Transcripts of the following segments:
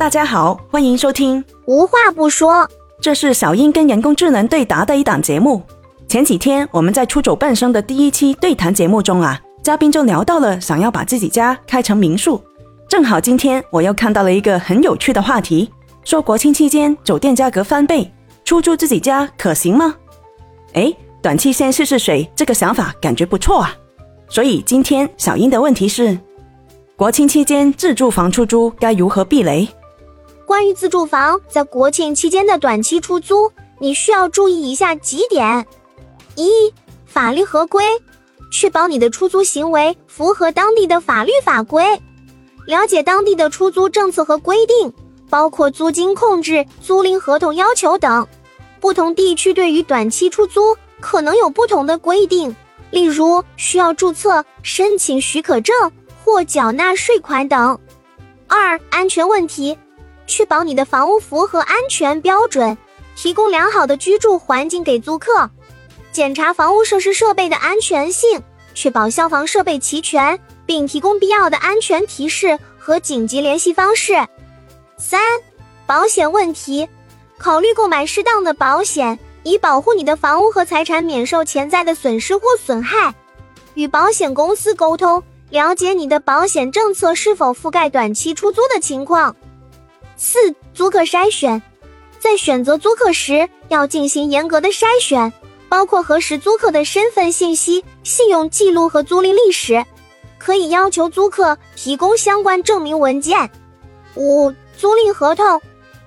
大家好，欢迎收听。无话不说，这是小英跟人工智能对答的一档节目。前几天我们在出走半生的第一期对谈节目中啊，嘉宾就聊到了想要把自己家开成民宿。正好今天我又看到了一个很有趣的话题，说国庆期间酒店价格翻倍，出租自己家可行吗？哎，短期先试试水，这个想法感觉不错啊。所以今天小英的问题是：国庆期间自住房出租该如何避雷？关于自住房在国庆期间的短期出租，你需要注意以下几点：一、法律合规，确保你的出租行为符合当地的法律法规，了解当地的出租政策和规定，包括租金控制、租赁合同要求等。不同地区对于短期出租可能有不同的规定，例如需要注册、申请许可证或缴纳税款等。二、安全问题。确保你的房屋符合安全标准，提供良好的居住环境给租客。检查房屋设施设备的安全性，确保消防设备齐全，并提供必要的安全提示和紧急联系方式。三、保险问题，考虑购买适当的保险，以保护你的房屋和财产免受潜在的损失或损害。与保险公司沟通，了解你的保险政策是否覆盖短期出租的情况。四、租客筛选，在选择租客时要进行严格的筛选，包括核实租客的身份信息、信用记录和租赁历史，可以要求租客提供相关证明文件。五、租赁合同，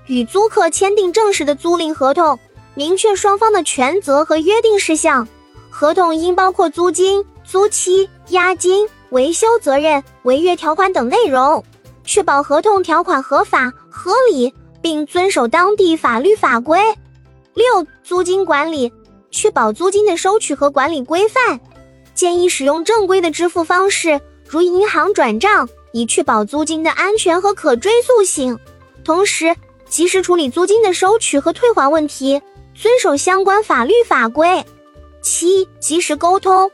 与租客签订正式的租赁合同，明确双方的权责和约定事项。合同应包括租金、租期、押金、维修责任、违约条款等内容。确保合同条款合法合理，并遵守当地法律法规。六、租金管理，确保租金的收取和管理规范。建议使用正规的支付方式，如银行转账，以确保租金的安全和可追溯性。同时，及时处理租金的收取和退还问题，遵守相关法律法规。七、及时沟通，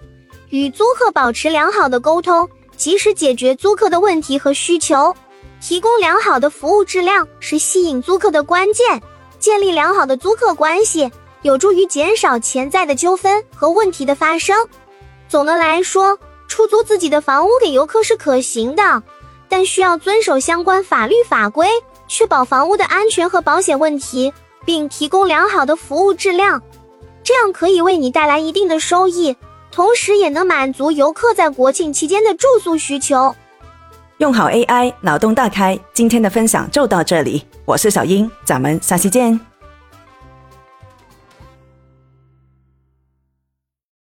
与租客保持良好的沟通。及时解决租客的问题和需求，提供良好的服务质量是吸引租客的关键。建立良好的租客关系，有助于减少潜在的纠纷和问题的发生。总的来说，出租自己的房屋给游客是可行的，但需要遵守相关法律法规，确保房屋的安全和保险问题，并提供良好的服务质量，这样可以为你带来一定的收益。同时也能满足游客在国庆期间的住宿需求。用好 AI，脑洞大开。今天的分享就到这里，我是小英，咱们下期见。